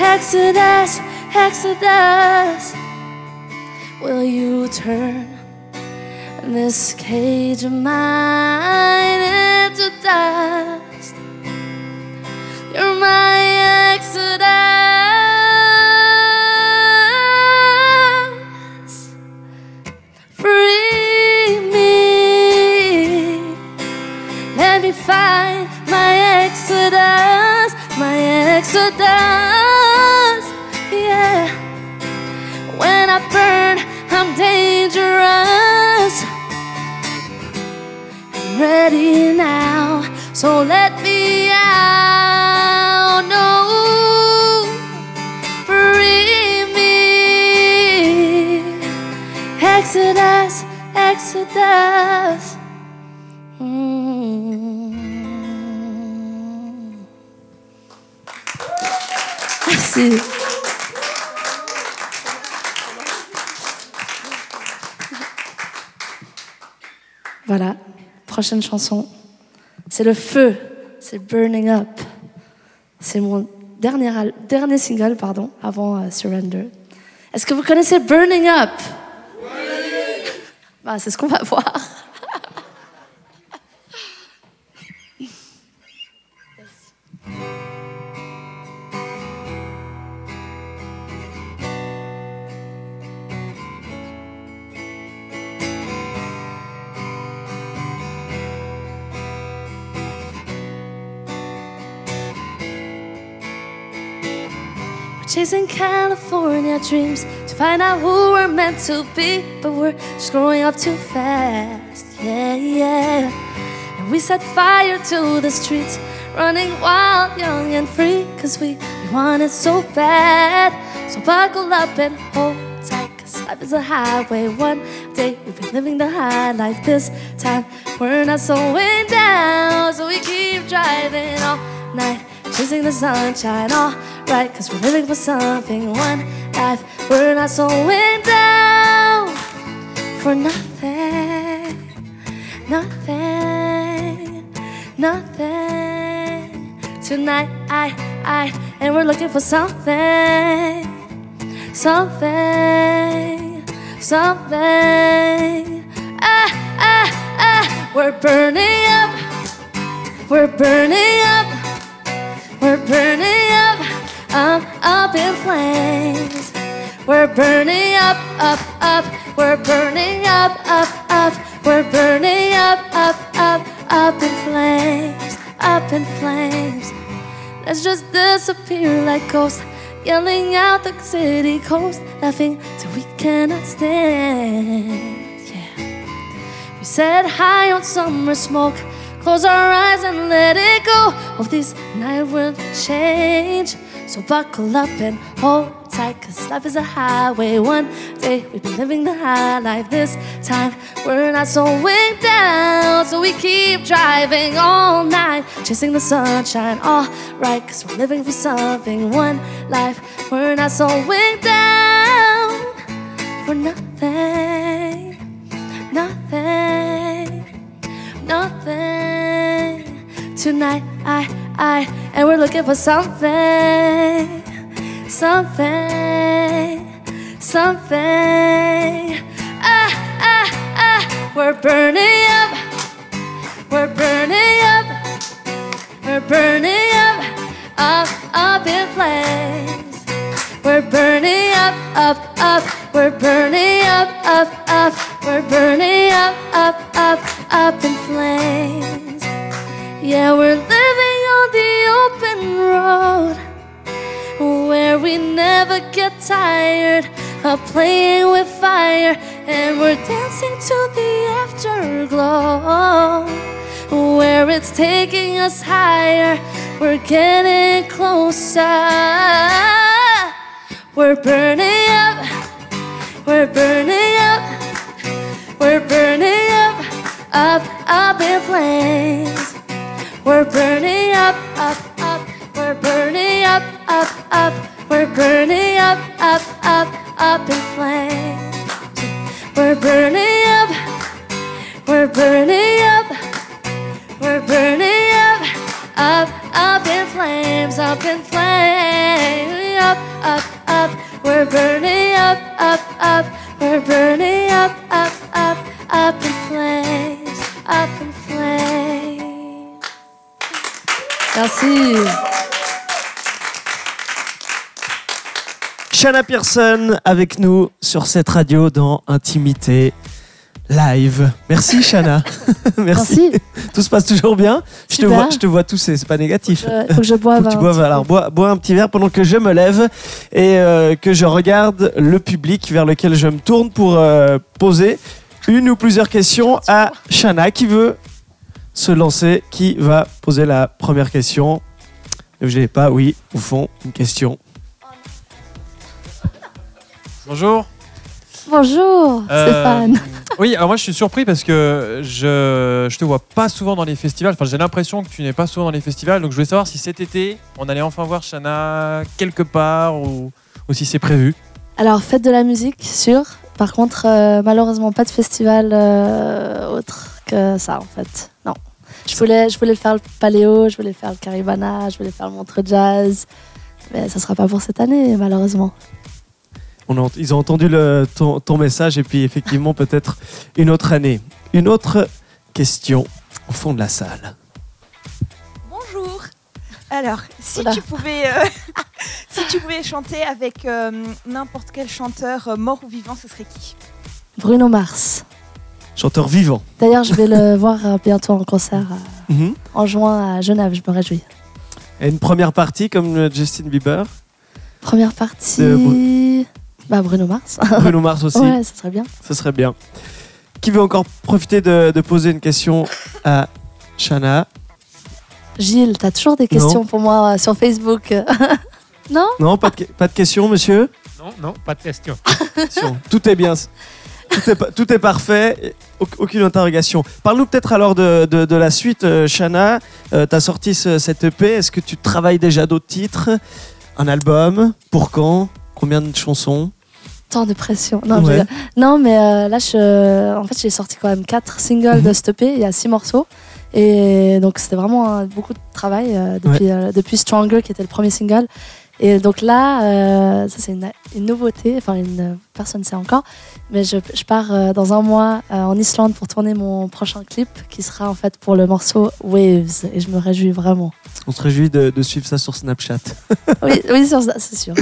Exodus, Exodus. Will you turn this cage of mine into dust? Exodus. Yeah. When I burn, I'm dangerous. I'm ready now, so let me out. No, free me. Exodus, Exodus. Prochaine chanson. C'est le feu, c'est Burning Up. C'est mon dernier, dernier single pardon, avant euh, Surrender. Est-ce que vous connaissez Burning Up? Bah, C'est ce qu'on va (laughs) voir. Chasing California dreams to find out who we're meant to be, but we're just growing up too fast. Yeah, yeah. And we set fire to the streets, running wild, young, and free, cause we, we want it so bad. So buckle up and hold tight, cause life is a highway. One day we'll be living the high life. This time we're not slowing down, so we keep driving all night chasing the sunshine, oh, alright, cause we're living for something. One life, we're not slowing down for nothing, nothing, nothing. Tonight, I, I, and we're looking for something, something, something. Ah, ah, ah, we're burning up, we're burning up. We're burning up, up, up in flames. We're burning up, up, up. We're burning up, up, up. We're burning up, up, up, up in flames, up in flames. Let's just disappear like ghosts, yelling out the city coast, laughing till we cannot stand. Yeah. We set high on summer smoke. Close our eyes and let it go. Of this night will change. So buckle up and hold tight, cause life is a highway. One day we've been living the high life. This time we're not slowing down. So we keep driving all night, chasing the sunshine. Alright, cause we're living for something. One life, we're not slowing down for nothing, tonight. I, I, and we're looking for something, something, something. Ah, ah, ah. We're burning up. We're burning up. We're burning up, up, up in flames. We're burning up, up, up. We're burning up, up, up. We're burning up, up, up, up in flames. Yeah, we're living on the open road where we never get tired of playing with fire, and we're dancing to the afterglow where it's taking us higher. We're getting closer. We're burning up. We're burning up. We're burning up. Up, up in flames. We're burning up, up, up. We're burning up, up, up. We're burning up, up, up, up in flames. We're burning up. We're burning up. We're burning up. Up, up in flames, up in flames. Up, up, up. We're burning up, up, up. We're burning up, up, up. Up in flames, up in flames. Merci. Shanna Pearson avec nous sur cette radio dans Intimité Live. Merci Shanna. (laughs) Merci. Merci. Tout se passe toujours bien. Je te vois, je te vois tousser, c'est pas négatif. Il faut que je boive. Faut que tu boives, alors bois, bois un petit verre pendant que je me lève et euh, que je regarde le public vers lequel je me tourne pour euh, poser une ou plusieurs questions à Shana qui veut se lancer, qui va poser la première question? Ne vous gênez pas, oui, au fond, une question. Bonjour. Bonjour, Euh, Stéphane. (laughs) Oui, alors moi je suis surpris parce que je, je te vois pas souvent dans les festivals. Enfin, j'ai l'impression que tu n'es pas souvent dans les festivals. Donc je voulais savoir si cet été on allait enfin voir Shana quelque part ou, ou si c'est prévu. Alors, fête de la musique, sûr. Par contre, euh, malheureusement, pas de festival euh, autre que ça, en fait. Non. Je voulais, je voulais faire le Paléo, je voulais faire le Caribana, je voulais faire le Montreux Jazz. Mais ça sera pas pour cette année, malheureusement. On a- ils ont entendu le- ton, ton message et puis effectivement peut-être une autre année. Une autre question au fond de la salle. Bonjour. Alors, si Oula. tu pouvais, euh, (laughs) si tu pouvais chanter avec euh, n'importe quel chanteur euh, mort ou vivant, ce serait qui? Bruno Mars. Chanteur vivant. D'ailleurs, je vais le (laughs) voir euh, bientôt en concert euh, Mhm. en juin à Genève, je me réjouis. Et une première partie comme Justin Bieber. Première partie. De Bah, Bruno Mars. (laughs) Bruno Mars aussi. ouais, ça serait bien. Ce serait bien. Qui veut encore profiter de, de poser une question à Shana? Gilles, t'as toujours des questions pour moi euh, sur Facebook. (laughs) non? Non, pas de, pas de questions, monsieur? Non, non, pas de question. Question. Tout est bien. Tout est, pa- tout est parfait. Aucune interrogation. Parle-nous peut-être alors de, de- de la suite, euh, Shana. tu as sorti ce- cette EP. Est-ce que tu travailles déjà d'autres titres? Un album? Pour quand? Combien de chansons? Tant de pression. Non, Ouais. mais euh, là, je... en fait, j'ai sorti quand même quatre singles de Mhm. cette EP. Il y a six morceaux. Et donc, c'était vraiment euh, beaucoup de travail euh, depuis, euh, depuis Stronger, qui était le premier single. Et donc là, euh, ça, c'est une, une nouveauté. Enfin, une, personne ne sait encore. Mais je, je pars euh, dans un mois euh, en Islande pour tourner mon prochain clip, qui sera en fait pour le morceau Waves. Et je me réjouis vraiment. On se réjouit de, de suivre ça sur Snapchat. Oui, oui c'est sûr.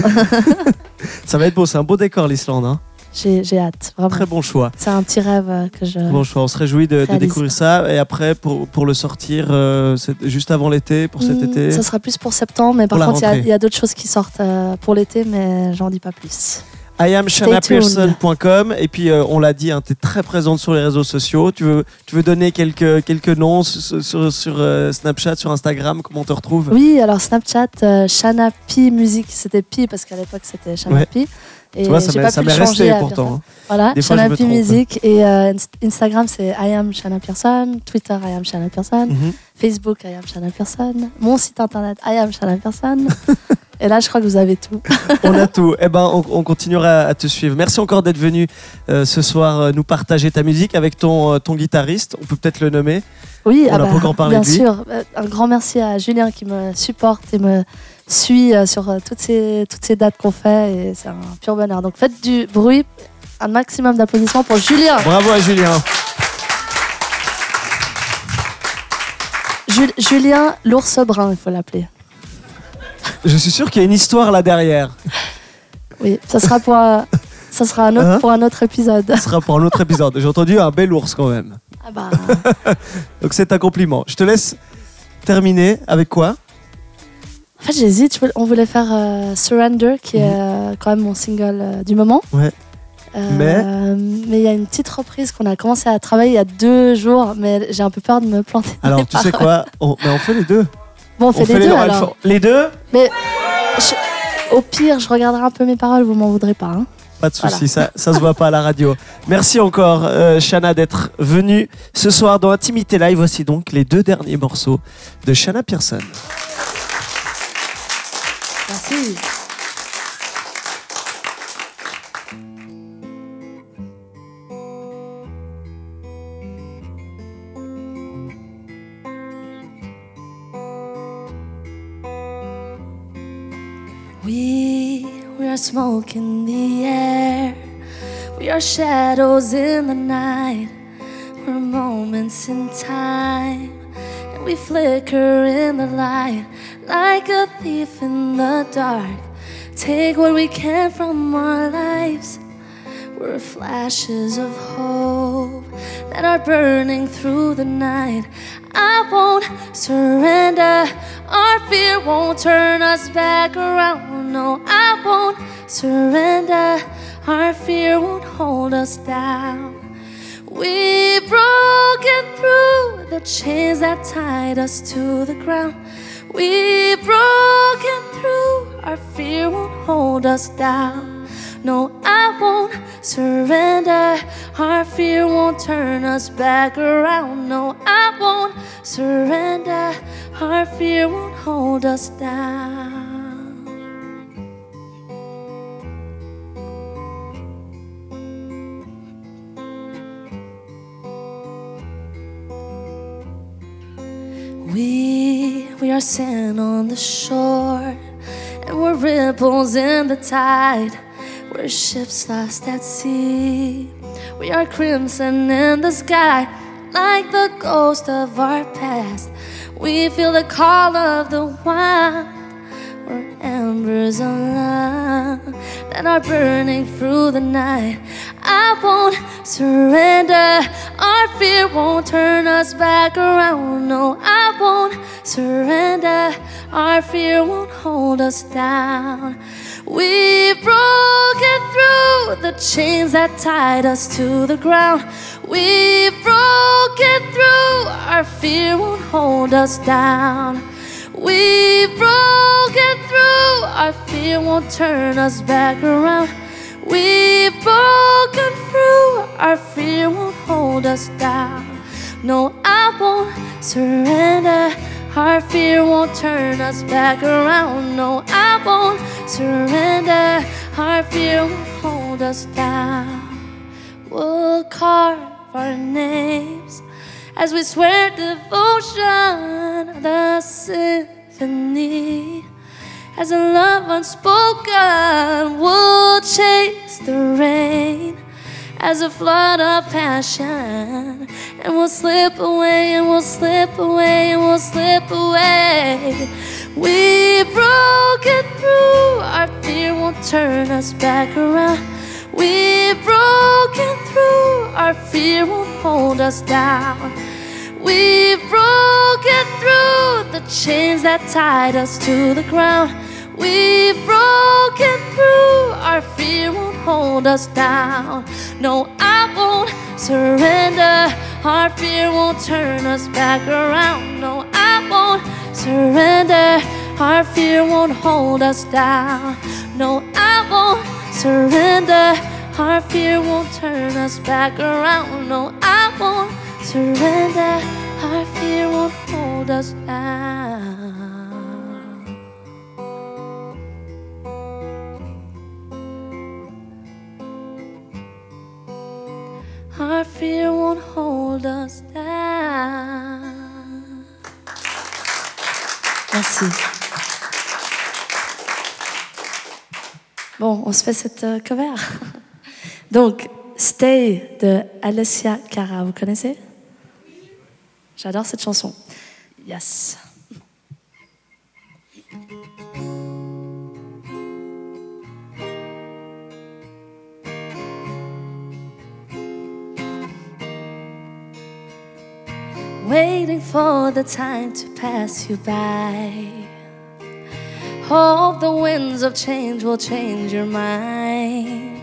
(laughs) Ça va être beau. C'est un beau décor, l'Islande. hein. J'ai hâte, vraiment. Très bon choix. C'est un petit rêve euh, que je. Bon choix. On se réjouit de, découvrir ça. Et après, pour, pour le sortir, euh, juste avant l'été, pour cet Hmm, été. Ça sera plus pour septembre, mais par contre, il y a- d'autres choses qui sortent euh, pour l'été, mais j'en dis pas plus. IamShanaPearson.com et puis euh, on l'a dit, tu es très présente sur les réseaux sociaux. Tu veux, tu veux donner quelques, quelques noms sur, sur, sur, euh, Snapchat, sur Instagram, comment on te retrouve? Oui, alors Snapchat, euh, Shana Pi Music, c'était Pi parce qu'à l'époque c'était Shana Ouais. Pi. Et Tu vois, ça m'est resté pourtant. hein. Voilà, Pi trompe. Music. Et euh, Inst- Instagram, c'est I am Shana Pearson. Twitter, I am Shana Pearson. Mhm. Facebook, I am Shana Pearson. Mon site internet, I am Shana Pearson. (laughs) et là, je crois que vous avez tout. On a tout. Eh ben, on, on continuera à te suivre. Merci encore d'être venu euh, ce soir euh, nous partager ta musique avec ton, euh, ton guitariste. On peut peut-être le nommer. Oui, On ah n'a bah, pas encore parlé bien de lui. sûr. Un grand merci à Julien qui me supporte et me suit euh, sur euh, toutes ces, toutes ces dates qu'on fait. Et c'est un pur bonheur. Donc faites du bruit, un maximum d'applaudissements pour Julien. Bravo à Julien. Jul- Julien, l'ours brun, il faut l'appeler. Je suis sûr qu'il y a une histoire là derrière. Oui, ça sera pour, un- ça sera un autre, Hein pour un autre épisode. Ce sera pour un autre épisode. J'ai entendu un bel ours quand même. Ah bah, (laughs) Donc c'est un compliment. Je te laisse terminer avec quoi? Fait, j'hésite. On voulait faire euh, Surrender, qui est euh, quand même mon single euh, du moment. Mhm. Ouais. Mais? il y a une petite reprise qu'on a commencé à travailler il y a deux jours, mais j'ai un peu peur de me planter. Alors tu sais quoi? On, mais on fait les deux. Bon, on fait les deux deux. alors. Les deux? Mais je- au pire, je regarderai un peu mes paroles, vous m'en voudrez pas. hein. Pas de souci, ça, ça se voit pas à la radio. Merci encore, euh, Shana, d'être venue ce soir dans Intimité Live. Voici donc les deux derniers morceaux de Shana Pearson. Merci. We, we are smoke in the air. We are shadows in the night. We're moments in time. We flicker in the light like a thief in the dark. Take what we can from our lives. We're flashes of hope that are burning through the night. I won't surrender. Our fear won't turn us back around. No, I won't surrender. Our fear won't hold us down. We've broken through chains that tied us to the ground. We've broken through. Our fear won't hold us down. No, I won't surrender. Our fear won't turn us back around. No, I won't surrender. Our fear won't hold us down. Are sand on the shore, and we're ripples in the tide. We're ships lost at sea. We are crimson in the sky, like the ghost of our past. We feel the call of the wild. We're embers of love that are burning through the night. I won't surrender. Our fear won't turn us back around. No, I won't surrender. Our fear won't hold us down. We've broken through the chains that tied us to the ground. We've broken through. Our fear won't hold us down. We've broken through. Our fear won't turn us back around. We've broken through. Our fear won't hold us down. No, I won't surrender. Our fear won't turn us back around. No, I won't surrender. Our fear won't hold us down. We'll carve our names as we swear devotion, the symphony. As a love unspoken, we'll chase the rain as a flood of passion. And we'll slip away, and we'll slip away, and we'll slip away. We've broken through, our fear won't turn us back around. We've broken through, our fear won't hold us down. We've broken through the chains that tied us to the ground. We've broken through, our fear won't hold us down. No, I won't surrender. Our fear won't turn us back around. No, I won't surrender. Our fear won't hold us down. No, I won't surrender. Our fear won't turn us back around. No, I won't surrender. Our fear won't hold us down. Our fear won't hold us down. Merci. Bon, on se fait cette euh, cover. (laughs) Donc, Stay de Alessia Cara, vous connaissez? J'adore cette chanson. Yes. Waiting for the time to pass you by. Hope the winds of change will change your mind.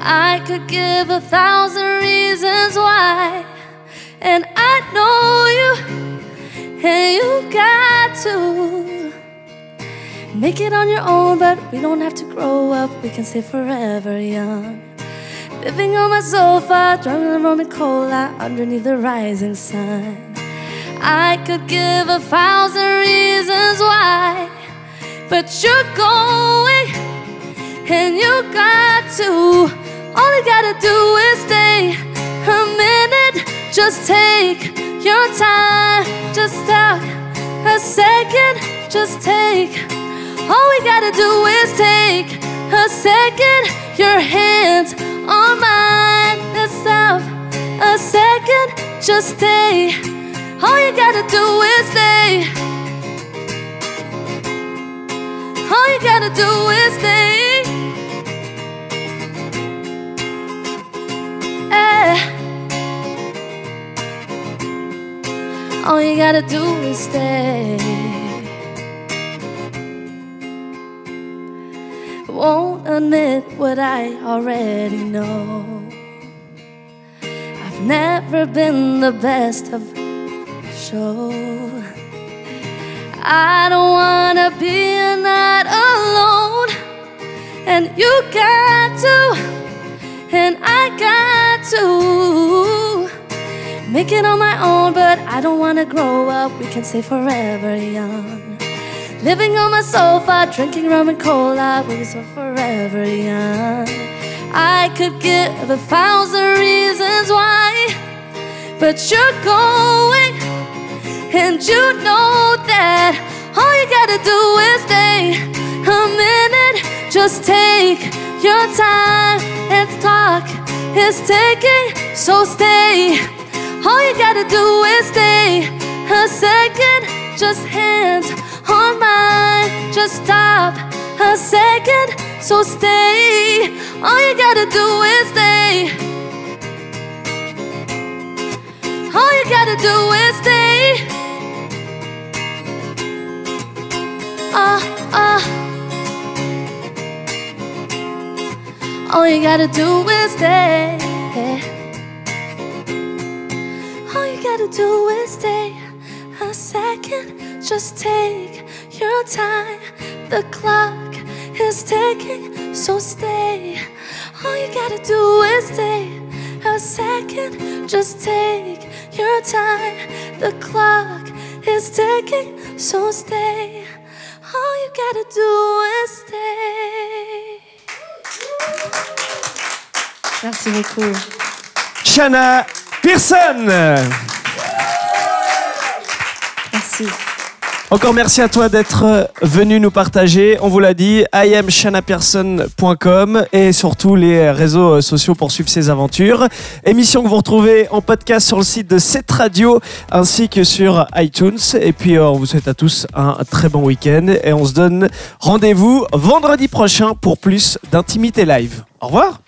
I could give a thousand reasons why, and I know you, and you got to make it on your own. But we don't have to grow up, we can stay forever young. Living on my sofa, on rum and cola underneath the rising sun. I could give a thousand reasons why, but you're going, and you got to. All you gotta do is stay a minute. Just take your time. Just talk a second. Just take. All we gotta do is take a second, your hands on mine. A stop, a second, just stay. All you gotta do is stay. All you gotta do is stay. Eh. All you gotta do is stay. Won't admit what I already know. I've never been the best of show. I don't wanna be night alone, and you got to, and I got to. Make it on my own, but I don't wanna grow up. We can stay forever young. Living on my sofa, drinking rum and cola, we're so forever young. I could give a thousand reasons why, but you're going, and you know that all you gotta do is stay a minute. Just take your time, and talk. is ticking, so stay. All you gotta do is stay a second, just hands on mine. Just stop a second, so stay. All you gotta do is stay. All you gotta do is stay. Ah, ah. All you gotta do is stay. All you gotta do is stay a second. Just take your time. The clock is ticking, so stay. All you gotta do is stay a second. Just take your time. The clock is ticking, so stay. All you gotta do is stay. Merci beaucoup. Shanna Pearson Merci. Encore merci à toi d'être venu nous partager. On vous l'a dit, iamshanapearson.com et surtout les réseaux sociaux pour suivre ses aventures. Émission que vous retrouvez en podcast sur le site de cette radio ainsi que sur iTunes. Et puis euh, on vous souhaite à tous un très bon week-end et on se donne rendez-vous vendredi prochain pour plus d'intimité live. Au revoir